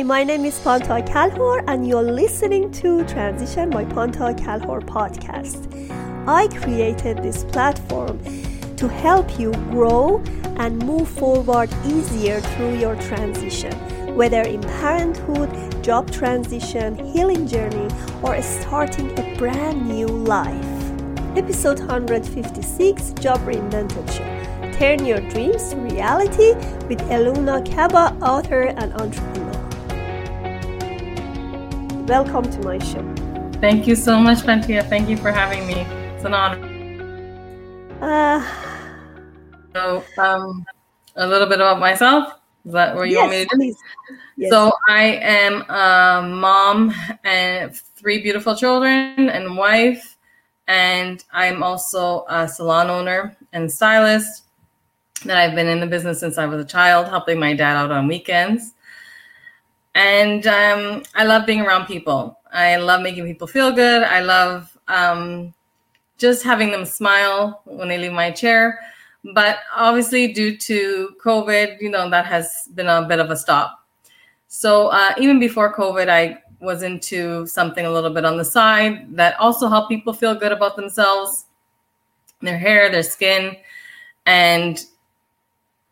Hi, my name is Panta Kalhor, and you're listening to Transition by Panta Kalhor podcast. I created this platform to help you grow and move forward easier through your transition, whether in parenthood, job transition, healing journey, or starting a brand new life. Episode 156 Job Reinvented Show. Turn your dreams to reality with Eluna Kaba, author and entrepreneur. Welcome to my show. Thank you so much, Pantia. Thank you for having me. It's an honor. Uh, so, um, a little bit about myself. Is that where you yes, want me to do? Yes. So, I am a mom and three beautiful children and wife, and I'm also a salon owner and stylist. That I've been in the business since I was a child, helping my dad out on weekends. And um, I love being around people. I love making people feel good. I love um, just having them smile when they leave my chair. But obviously, due to COVID, you know, that has been a bit of a stop. So uh, even before COVID, I was into something a little bit on the side that also helped people feel good about themselves, their hair, their skin. And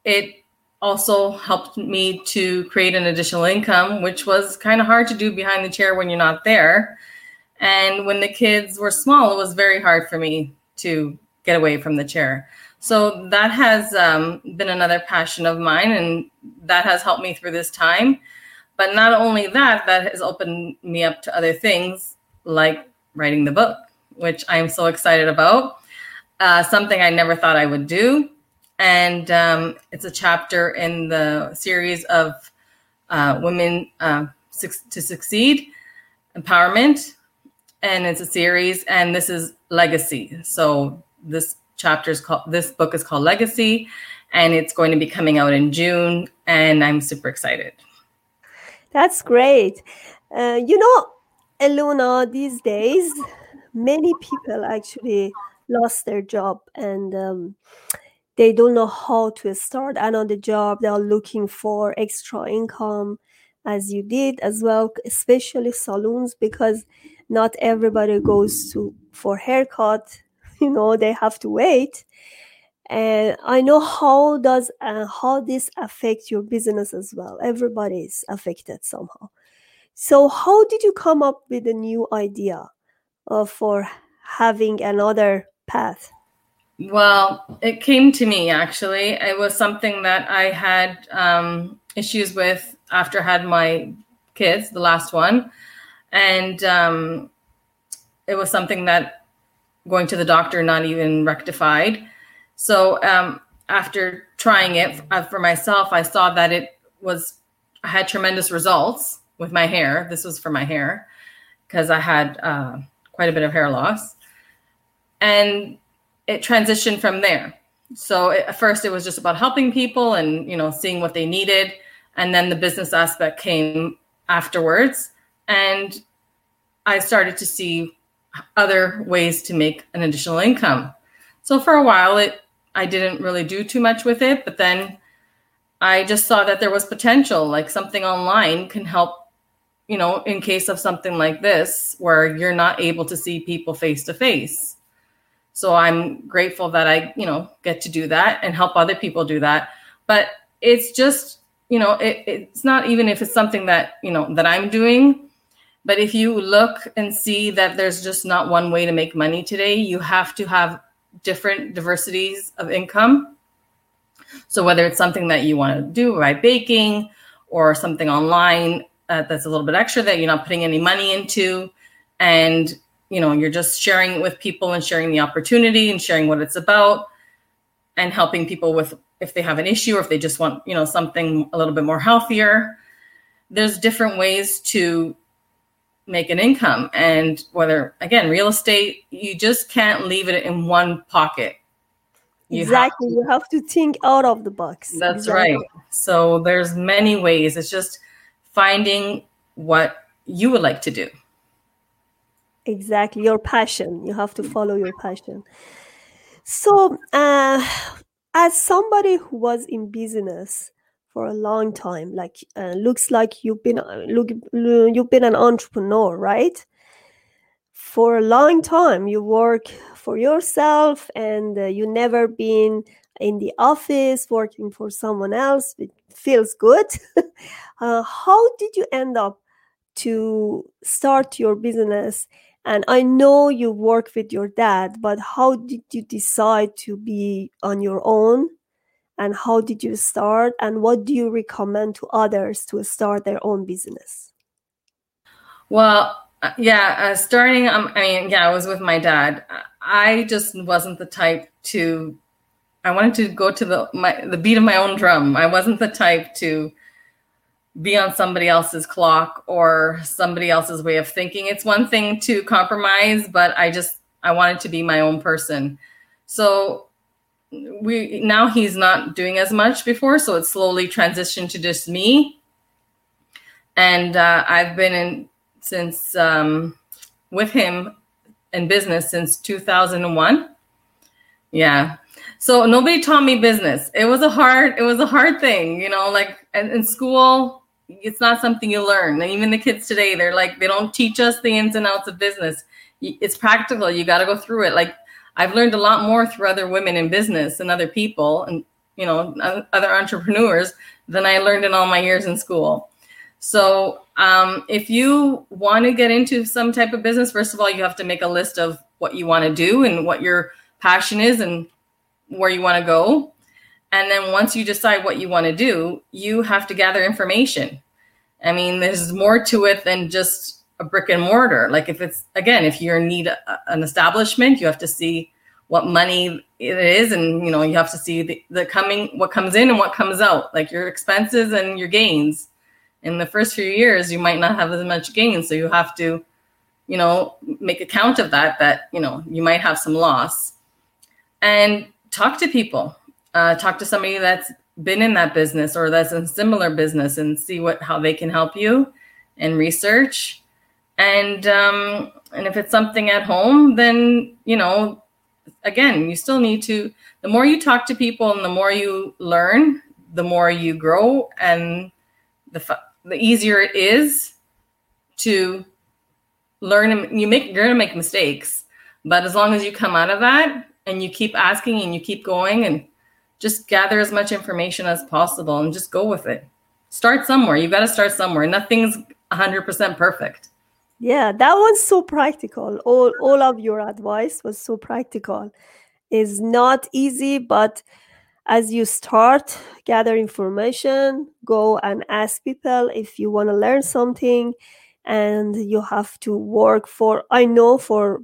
it also helped me to create an additional income, which was kind of hard to do behind the chair when you're not there. And when the kids were small, it was very hard for me to get away from the chair. So that has um, been another passion of mine, and that has helped me through this time. But not only that, that has opened me up to other things like writing the book, which I'm so excited about. Uh, something I never thought I would do and um, it's a chapter in the series of uh, women uh, to succeed empowerment. And it's a series and this is legacy. So this chapter is called this book is called legacy and it's going to be coming out in june and i'm super excited. That's great. Uh, you know eluna these days many people actually lost their job and um, they don't know how to start another job. They are looking for extra income as you did as well especially saloons because not everybody goes to for haircut. You know they have to wait. And i know how does uh, how this affect your business as well. Everybody is affected somehow. So how did you come up with a new idea uh, for having another path well, it came to me actually. It was something that I had um, issues with after I had my kids, the last one, and um, it was something that going to the doctor not even rectified. So um, after trying it uh, for myself, I saw that it was I had tremendous results with my hair. This was for my hair because I had uh, quite a bit of hair loss, and it transitioned from there. So it, at first it was just about helping people and you know seeing what they needed, and then the business aspect came afterwards, and I started to see other ways to make an additional income. So for a while it I didn't really do too much with it, but then I just saw that there was potential, like something online can help, you know, in case of something like this where you're not able to see people face to face. So I'm grateful that I, you know, get to do that and help other people do that. But it's just, you know, it, it's not even if it's something that, you know, that I'm doing. But if you look and see that there's just not one way to make money today, you have to have different diversities of income. So whether it's something that you want to do by baking or something online uh, that's a little bit extra that you're not putting any money into, and you know you're just sharing it with people and sharing the opportunity and sharing what it's about and helping people with if they have an issue or if they just want you know something a little bit more healthier. There's different ways to make an income and whether again real estate you just can't leave it in one pocket. You exactly. Have you have to think out of the box. That's exactly. right. So there's many ways. It's just finding what you would like to do exactly your passion you have to follow your passion so uh, as somebody who was in business for a long time. Like uh, looks like you've been uh, look you've been an entrepreneur, right? For a long time, you work for yourself, and uh, you never been in the office working for someone else. It feels good. uh, how did you end up to start your business? And I know you work with your dad, but how did you decide to be on your own? And how did you start? And what do you recommend to others to start their own business? Well, uh, yeah, uh, starting, um, I mean, yeah, I was with my dad. I just wasn't the type to, I wanted to go to the, my, the beat of my own drum. I wasn't the type to be on somebody else's clock or somebody else's way of thinking. It's one thing to compromise, but I just I wanted to be my own person. So we now he's not doing as much before, so it's slowly transitioned to just me. And uh, I've been in since um, with him in business since 2001. Yeah. So nobody taught me business. It was a hard, it was a hard thing, you know, like in, school, it's not something you learn. And even the kids today, they're like, they don't teach us the ins and outs of business. It's practical. You got to go through it. Like I've learned a lot more through other women in business and other people and, you know, other entrepreneurs than I learned in all my years in school. So um, if you want to get into some type of business, first of all, you have to make a list of what you want to do and what your passion is and where you want to go. And then once you decide what you want to do, you have to gather information. I mean, there's more to it than just a brick and mortar. Like if it's again, if you need a, an establishment, you have to see what money it is, and you know you have to see the, the coming, what comes in and what comes out, like your expenses and your gains. In the first few years, you might not have as much gain, so you have to, you know, make account of that. That you know you might have some loss, and talk to people uh, talk to somebody that's been in that business or that's in similar business and see what how they can help you and research. And um, and if it's something at home then you know again you still need to the more you talk to people and the more you learn the more you grow and the the easier it is to learn you make you're going to make mistakes. But as long as you come out of that and you keep asking and you keep going and just gather as much information as possible and just go with it. Start somewhere. You got to start somewhere. Nothing's 100% perfect. Yeah, that was so practical. All all of your advice was so practical. Is not easy, but as you start gather information, go and ask people if you want to learn something and you have to work for I know for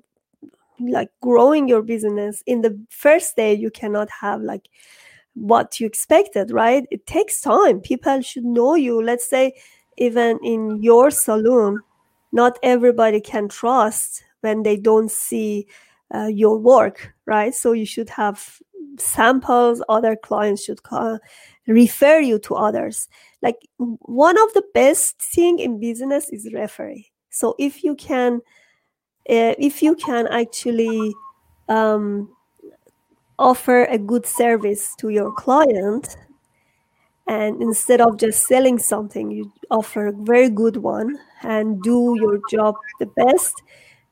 like growing your business in the first day you cannot have like what you expected, right? It takes time. People should know you. Let's say, even in your salon, not everybody can trust when they don't see uh, your work, right? So you should have samples. Other clients should call, refer you to others. Like one of the best thing in business is referee. So if you can, if you can actually um, offer a good service to your client and instead of just selling something you offer a very good one and do your job the best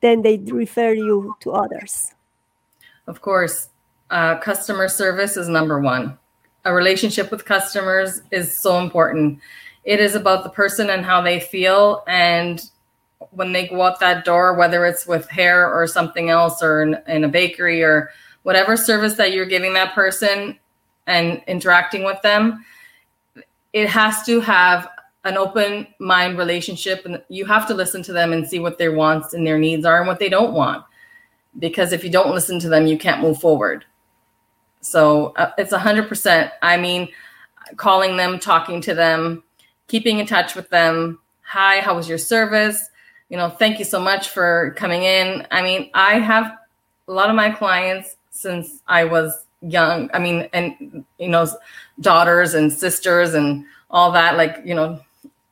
then they refer you to others. Of course. Uh, customer service is number one. A relationship with customers is so important. It is about the person and how they feel and when they go out that door whether it's with hair or something else or in, in a bakery or whatever service that you're giving that person and interacting with them, it has to have an open mind relationship and you have to listen to them and see what their wants and their needs are and what they don't want. Because if you don't listen to them you can't move forward. So uh, it's 100% i mean calling them talking to them keeping in touch with them. Hi how was your service you know thank you so much for coming in i mean i have a lot of my clients since I was young. I mean, and you know, daughters and sisters and all that, like you know,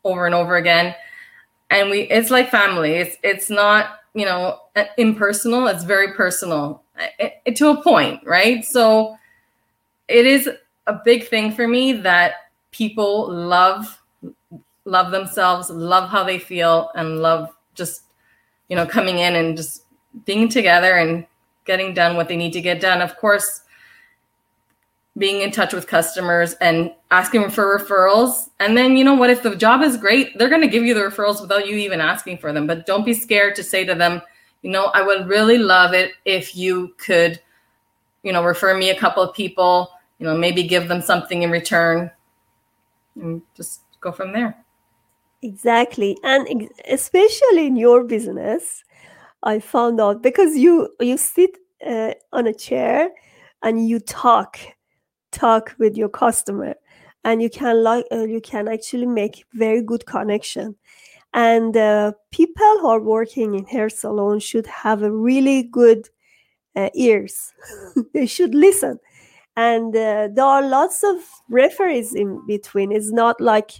over and over again. And we, it's like family. It's it's not you know uh, impersonal. It's very personal it, it, to a point, right? So it is a big thing for me that people love love themselves, love how they feel, and love just you know coming in and just being together and getting done what they need to get done. Of course, being in touch with customers and asking for referrals. And then, you know what, if the job is great, they're going to give you the referrals without you even asking for them. But don't be scared to say to them, you know, I would really love it if you could, you know, refer me a couple of people, you know, maybe give them something in return and just go from there. Exactly. And especially in your business, I found out because you you sit uh, on a chair and you talk talk with your customer and you can like uh, you can actually make very good connection. And uh, people who are working in hair salon should have a really good uh, ears. They should listen. And uh, there are lots of referees in between. It's not like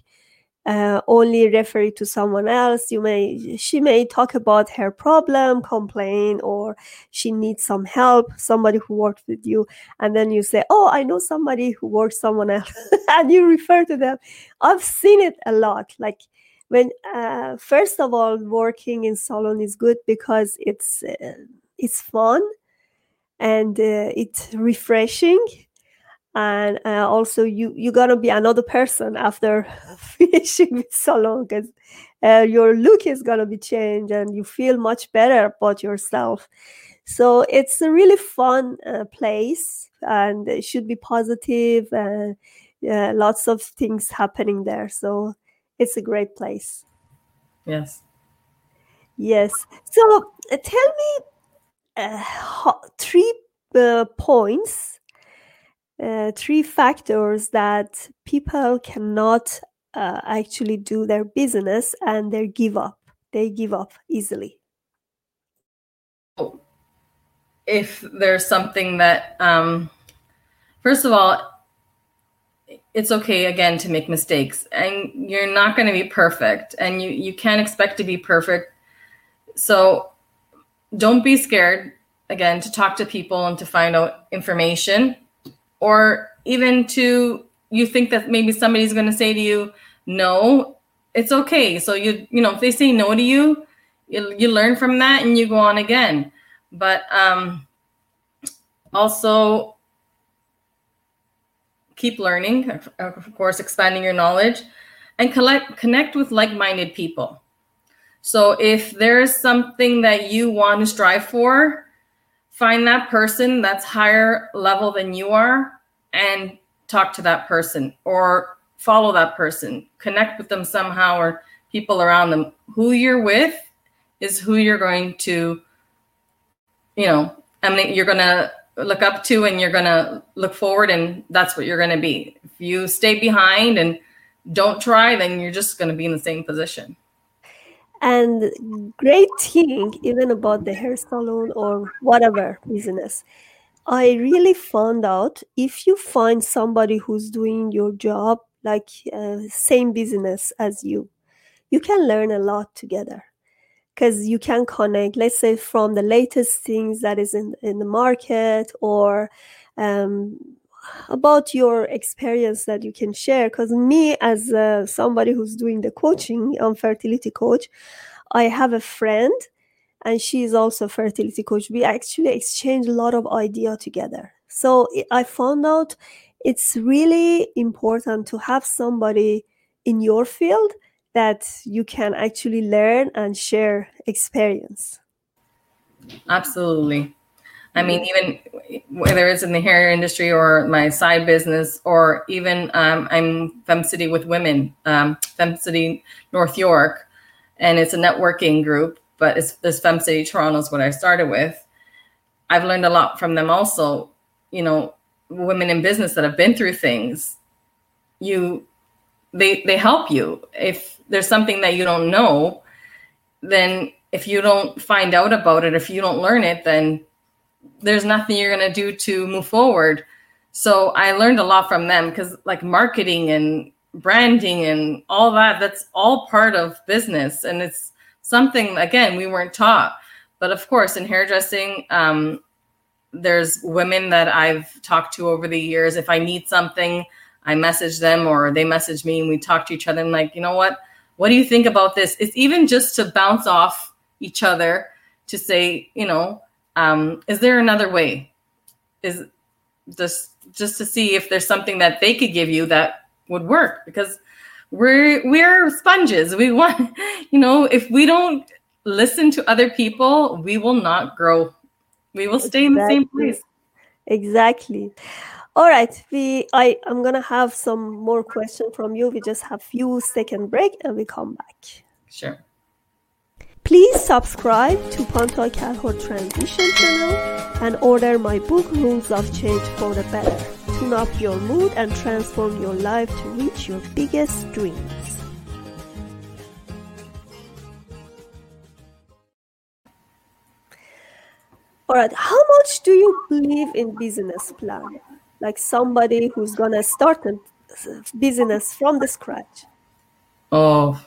uh, only refer to someone else. You may she may talk about her problem complain or she needs some help somebody who worked with you. And then you say oh i know somebody who works someone else. And you refer to them. I've seen it a lot. Like when uh, first of all working in salon is good because it's uh, it's fun and uh, it's refreshing and uh, also you you're gonna be another person after finishing with salon because uh, your look is gonna be changed and you feel much better about yourself. So it's a really fun uh, place and it should be positive and uh, lots of things happening there. So it's a great place. Yes. Yes. So uh, tell me uh, three points uh, three factors that people cannot uh, actually do their business and they give up. They give up easily. If there's something that, um, first of all, it's okay again to make mistakes and you're not going to be perfect and you, you can't expect to be perfect. So don't be scared again to talk to people and to find out information or even to you think that maybe somebody's going to say to you no it's okay. So you you know if they say no to you you, you learn from that and you go on again. But um also keep learning of course expanding your knowledge and collect connect with like-minded people. So if there's something that you want to strive for find that person that's higher level than you are and talk to that person or follow that person, connect with them somehow or people around them. Who you're with is who you're going to, you know, I mean, you're going to look up to and you're going to look forward and that's what you're going to be. If you stay behind and don't try, then you're just going to be in the same position. And great thing, even about the hair salon or whatever business, I really found out if you find somebody who's doing your job, like uh, same business as you, you can learn a lot together. Because you can connect, let's say, from the latest things that is in, in the market or um, about your experience that you can share. Because me, as uh, somebody who's doing the coaching, I'm fertility coach, I have a friend and she is also fertility coach. We actually exchange a lot of idea together. So I found out it's really important to have somebody in your field that you can actually learn and share experience. Absolutely. I mean, even whether it's in the hair industry or my side business, or even um, I'm FemCity with Women, um, FemCity North York, and it's a networking group. But it's this FemCity Toronto is what I started with. I've learned a lot from them also. You know, women in business that have been through things. You, they they help you. If there's something that you don't know, then if you don't find out about it, if you don't learn it, then there's nothing you're going to do to move forward. So I learned a lot from them because like marketing and branding and all that, that's all part of business. And it's something, again, we weren't taught. But of course, in hairdressing, um, there's women that I've talked to over the years. If I need something, I message them or they message me and we talk to each other and like, you know what? What do you think about this? It's even just to bounce off each other to say, you know, um, is there another way? Is just just to see if there's something that they could give you that would work because we're we're sponges. We want, you know, if we don't listen to other people, we will not grow. We will stay exactly. in the same place. Exactly. All right, we I I'm gonna have some more questions from you. We just have few second break and we come back. Sure. Please subscribe to Panta Kalhor Transition channel and order my book Rules of Change for the Better. Tune up your mood and transform your life to reach your biggest dreams. All right, how much do you believe in business plan? Like somebody who's gonna start a business from the scratch. Oh,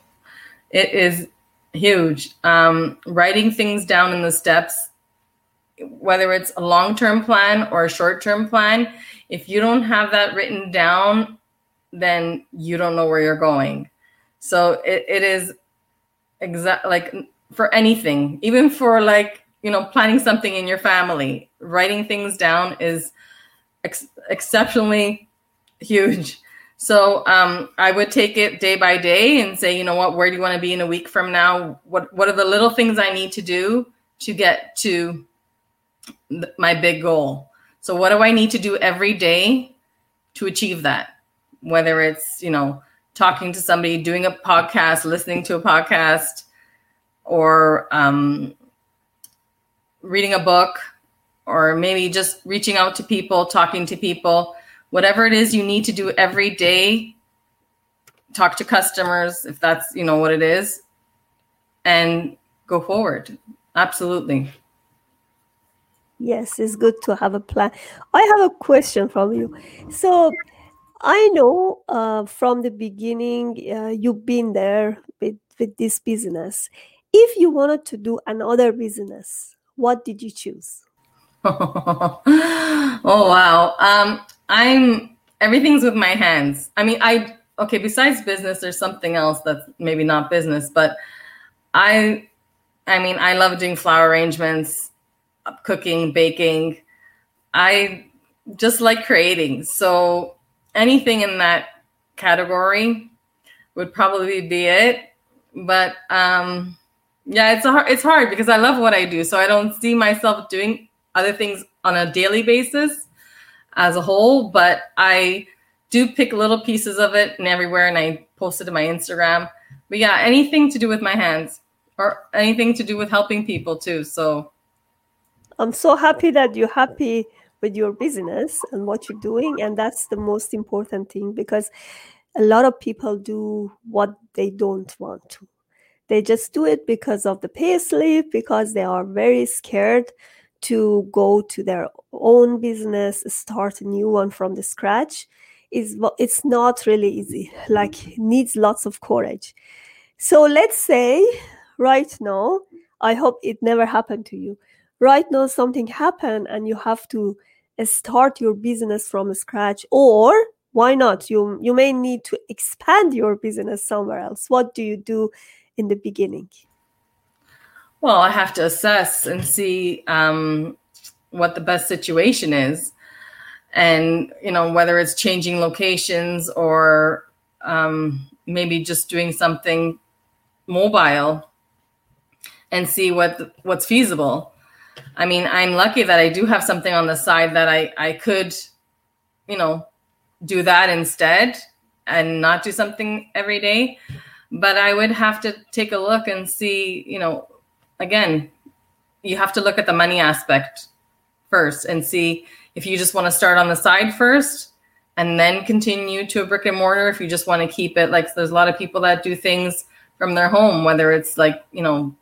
it is huge. Um, writing things down in the steps, whether it's a long term plan or a short term plan, if you don't have that written down, then you don't know where you're going. So it, it is exact like for anything, even for like, you know, planning something in your family, writing things down is ex- exceptionally huge. So um, I would take it day by day and say, you know what, where do you want to be in a week from now? What what are the little things I need to do to get to th- my big goal? So what do I need to do every day to achieve that? Whether it's you know talking to somebody, doing a podcast, listening to a podcast, or um, reading a book, or maybe just reaching out to people, talking to people whatever it is you need to do every day talk to customers if that's you know what it is and go forward. Absolutely. Yes it's good to have a plan. I have a question from you. So i know uh, from the beginning uh, you've been there with, with this business. If you wanted to do another business what did you choose? Oh wow. Um, I'm everything's with my hands. I mean, I okay, besides business, there's something else that's maybe not business, but I I mean, I love doing flower arrangements, cooking, baking. I just like creating. So anything in that category would probably be it. But um yeah, it's hard, it's hard because I love what I do. So I don't see myself doing other things on a daily basis as a whole, but I do pick little pieces of it and everywhere and I post it to my Instagram. But yeah, anything to do with my hands or anything to do with helping people too. So I'm so happy that you're happy with your business and what you're doing. And that's the most important thing because a lot of people do what they don't want to. They just do it because of the pay slip, because they are very scared to go to their own business, start a new one from the scratch is it's not really easy. Like needs lots of courage. So let's say right now, I hope it never happened to you. Right now something happened and you have to uh, start your business from scratch or why not you you may need to expand your business somewhere else what do you do in the beginning well, I have to assess and see um, what the best situation is, and you know whether it's changing locations or um, maybe just doing something mobile, and see what what's feasible. I mean, I'm lucky that I do have something on the side that I I could, you know, do that instead and not do something every day. But I would have to take a look and see, you know, again, you have to look at the money aspect first and see if you just want to start on the side first and then continue to a brick and mortar if you just want to keep it like there's a lot of people that do things from their home whether it's like you know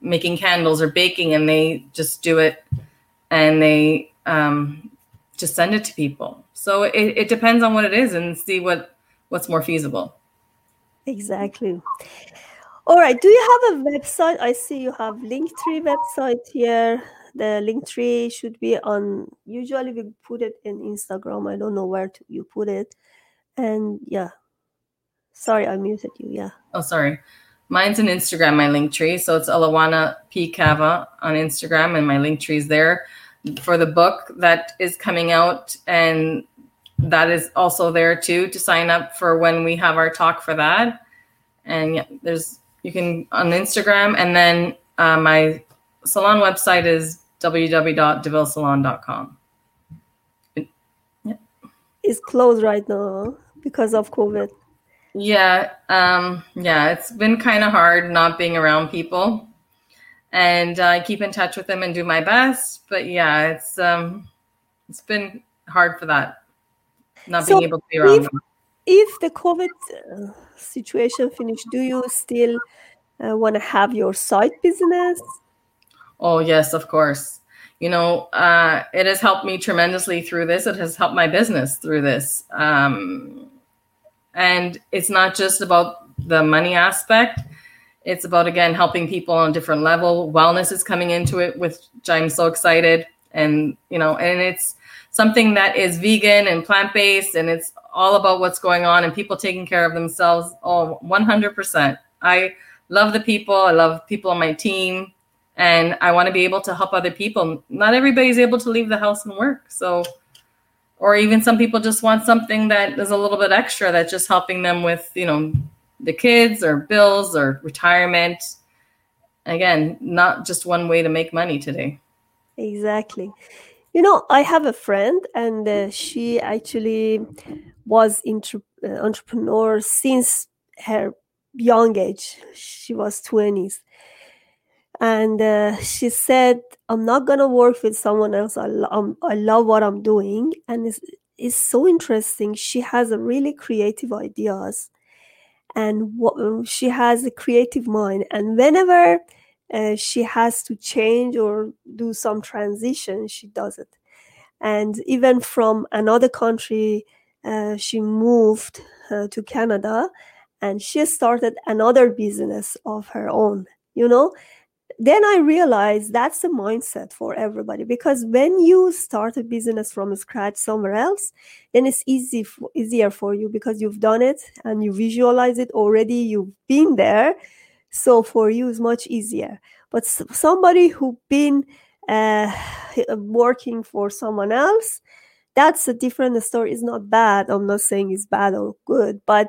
making candles or baking and they just do it and they um, just send it to people. So it, it depends on what it is and see what what's more feasible. Exactly all right. Do you have a website? I see you have Linktree website here. The Linktree should be on. Usually we put it in Instagram. I don't know where to, you put it. And yeah, sorry, I muted you. Yeah. Oh, sorry. Mine's an Instagram, my link tree. So it's Alawana P Kava on Instagram, and my link tree is there for the book that is coming out. And that is also there too to sign up for when we have our talk for that. And yeah, there's you can on Instagram, and then uh, my salon website is www.devillesalon.com. Yeah. It's closed right now because of COVID. Yeah, um, yeah, it's been kind of hard not being around people, and uh, I keep in touch with them and do my best. But yeah, it's um, it's been hard for that, not so being able to be around if, them. If the COVID uh, situation finished, do you still uh, want to have your side business? Oh yes, of course. You know, uh, it has helped me tremendously through this. It has helped my business through this. Um, and it's not just about the money aspect. It's about again helping people on a different level. Wellness is coming into it, which I'm so excited. And you know, and it's something that is vegan and plant based, and it's all about what's going on and people taking care of themselves. Oh, 100%. I love the people. I love people on my team, and I want to be able to help other people. Not everybody's able to leave the house and work, so or even some people just want something that is a little bit extra that's just helping them with you know the kids or bills or retirement again not just one way to make money today exactly you know i have a friend and uh, she actually was intra- uh, entrepreneur since her young age. She was 20s and uh, she said i'm not going to work with someone else. I, lo- um, I love what i'm doing. And it's, it's so interesting. She has a really creative ideas and what, um, she has a creative mind. And whenever uh, she has to change or do some transition she does it. And even from another country uh, she moved uh, to canada and she started another business of her own you know then I realized that's the mindset for everybody because when you start a business from scratch somewhere else, then it's easy easier for you because you've done it and you visualize it already. You've been there, so for you it's much easier. But somebody who's been uh, working for someone else, that's a different story. It's not bad. I'm not saying it's bad or good, but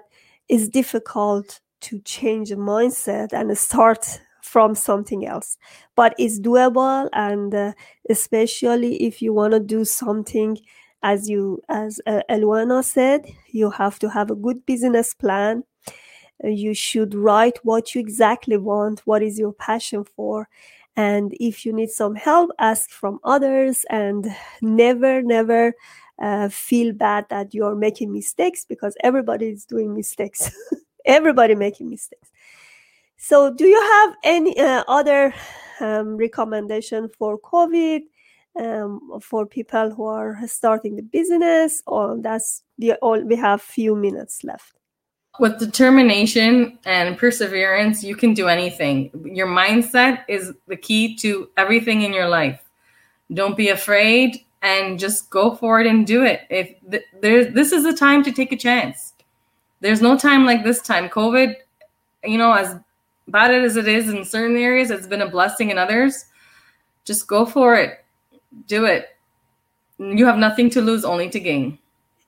it's difficult to change the mindset and start from something else but it's doable and uh, especially if you want to do something as you as uh, Elwana said you have to have a good business plan you should write what you exactly want what is your passion for and if you need some help ask from others and never never uh, feel bad that you're making mistakes because everybody is doing mistakes everybody making mistakes so, do you have any uh, other um, recommendation for COVID um, for people who are starting the business, or that's the all? We have few minutes left. With determination and perseverance, you can do anything. Your mindset is the key to everything in your life. Don't be afraid and just go for it and do it. If th- there, this is the time to take a chance. There's no time like this time. COVID, you know, as bad as it is in certain areas, it's been a blessing in others. Just go for it. Do it. You have nothing to lose, only to gain.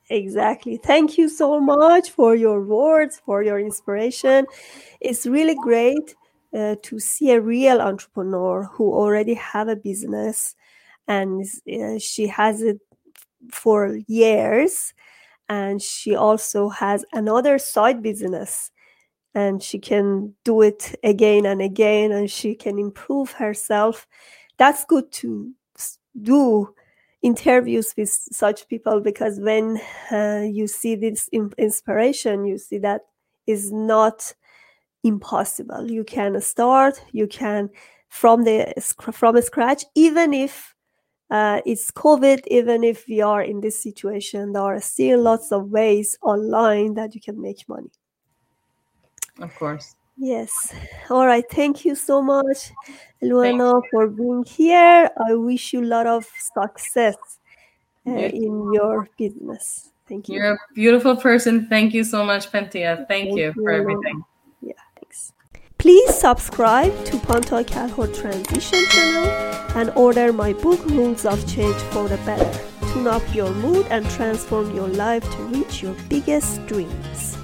Exactly. Thank you so much for your words, for your inspiration. It's really great uh, to see a real entrepreneur who already have a business and uh, she has it for years and she also has another side business and she can do it again and again and she can improve herself that's good to do interviews with such people because when uh, you see this inspiration you see that is not impossible you can start you can from the from scratch even if uh, it's covid even if we are in this situation there are still lots of ways online that you can make money of course. Yes. All right. Thank you so much, Luana, for being here. I wish you a lot of success uh, in your business. Thank you. You're a beautiful person. Thank you so much, Pentia. Thank, Thank you you, for everything. Yeah, thanks. Please subscribe to Panta Kalhor Transition channel and order my book Rules of Change for the Better. Tune up your mood and transform your life to reach your biggest dreams.